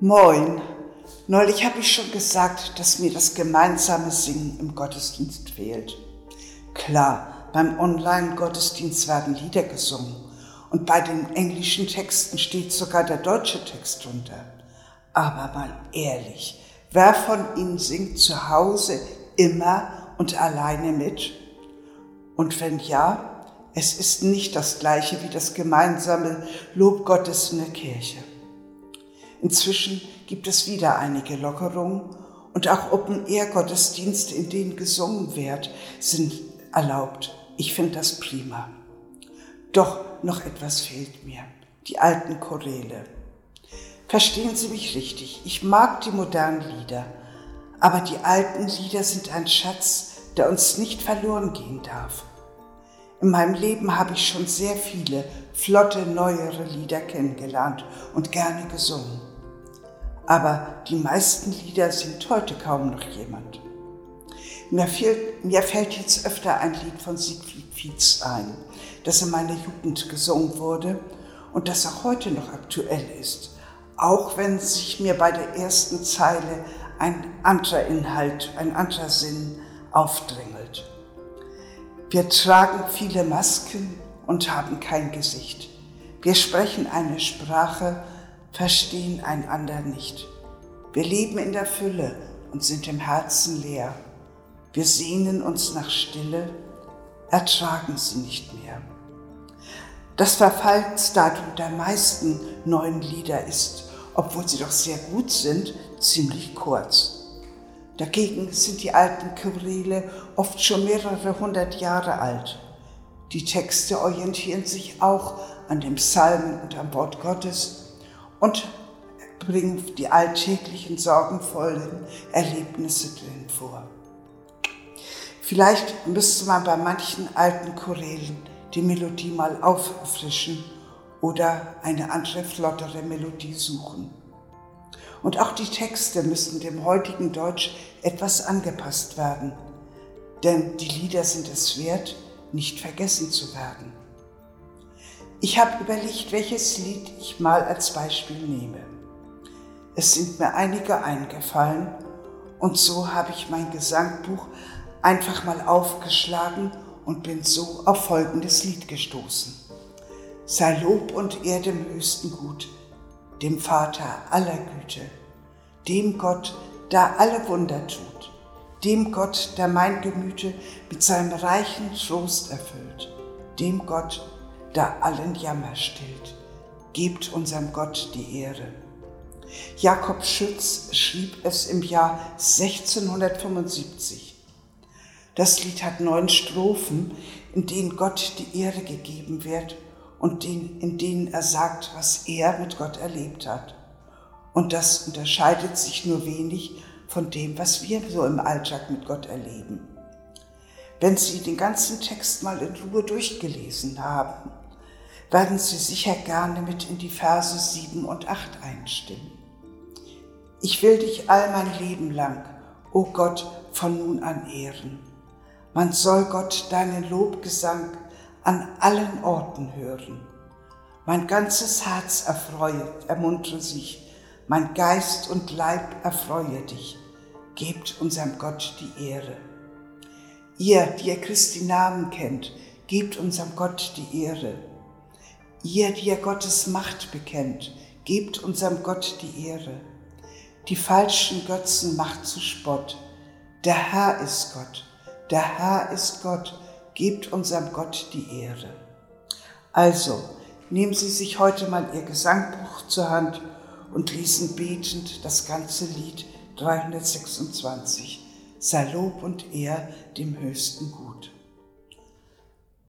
Moin. Neulich habe ich schon gesagt, dass mir das gemeinsame Singen im Gottesdienst fehlt. Klar, beim Online-Gottesdienst werden Lieder gesungen und bei den englischen Texten steht sogar der deutsche Text drunter. Aber mal ehrlich, wer von Ihnen singt zu Hause immer und alleine mit? Und wenn ja, es ist nicht das gleiche wie das gemeinsame Lob Gottes in der Kirche. Inzwischen gibt es wieder einige Lockerungen und auch Open-Air-Gottesdienste, in denen gesungen wird, sind erlaubt. Ich finde das prima. Doch noch etwas fehlt mir. Die alten Choräle. Verstehen Sie mich richtig, ich mag die modernen Lieder, aber die alten Lieder sind ein Schatz, der uns nicht verloren gehen darf. In meinem Leben habe ich schon sehr viele flotte, neuere Lieder kennengelernt und gerne gesungen aber die meisten Lieder singt heute kaum noch jemand. Mir, fehlt, mir fällt jetzt öfter ein Lied von Siegfried Fietz ein, das in meiner Jugend gesungen wurde und das auch heute noch aktuell ist, auch wenn sich mir bei der ersten Zeile ein anderer Inhalt, ein anderer Sinn aufdrängelt. Wir tragen viele Masken und haben kein Gesicht. Wir sprechen eine Sprache, verstehen einander nicht. Wir leben in der Fülle und sind im Herzen leer. Wir sehnen uns nach Stille, ertragen sie nicht mehr. Das Verfallsdatum der meisten neuen Lieder ist, obwohl sie doch sehr gut sind, ziemlich kurz. Dagegen sind die alten Choräle oft schon mehrere hundert Jahre alt. Die Texte orientieren sich auch an dem Psalmen und am Wort Gottes und bringt die alltäglichen sorgenvollen Erlebnisse drin vor. Vielleicht müsste man bei manchen alten Chorälen die Melodie mal auffrischen oder eine andere flottere Melodie suchen. Und auch die Texte müssten dem heutigen Deutsch etwas angepasst werden, denn die Lieder sind es wert, nicht vergessen zu werden. Ich habe überlegt, welches Lied ich mal als Beispiel nehme. Es sind mir einige eingefallen und so habe ich mein Gesangbuch einfach mal aufgeschlagen und bin so auf folgendes Lied gestoßen. Sei Lob und Ehre dem höchsten Gut, dem Vater aller Güte, dem Gott, der alle Wunder tut, dem Gott, der mein Gemüte mit seinem reichen Trost erfüllt, dem Gott, der allen Jammer stillt. Gebt unserem Gott die Ehre. Jakob Schütz schrieb es im Jahr 1675. Das Lied hat neun Strophen, in denen Gott die Ehre gegeben wird und in denen er sagt, was er mit Gott erlebt hat. Und das unterscheidet sich nur wenig von dem, was wir so im Alltag mit Gott erleben. Wenn Sie den ganzen Text mal in Ruhe durchgelesen haben, werden Sie sicher gerne mit in die Verse 7 und 8 einstimmen. Ich will dich all mein Leben lang, o oh Gott, von nun an ehren. Man soll Gott deinen Lobgesang an allen Orten hören. Mein ganzes Herz erfreue, ermuntere sich, mein Geist und Leib erfreue dich. Gebt unserem Gott die Ehre. Ihr, die ihr Christi Namen kennt, gebt unserem Gott die Ehre. Ihr, die ihr Gottes Macht bekennt, gebt unserem Gott die Ehre. Die falschen Götzen macht zu Spott. Der Herr ist Gott, der Herr ist Gott, gebt unserem Gott die Ehre. Also, nehmen Sie sich heute mal Ihr Gesangbuch zur Hand und lesen betend das ganze Lied 326 sei Lob und Ehr dem höchsten Gut.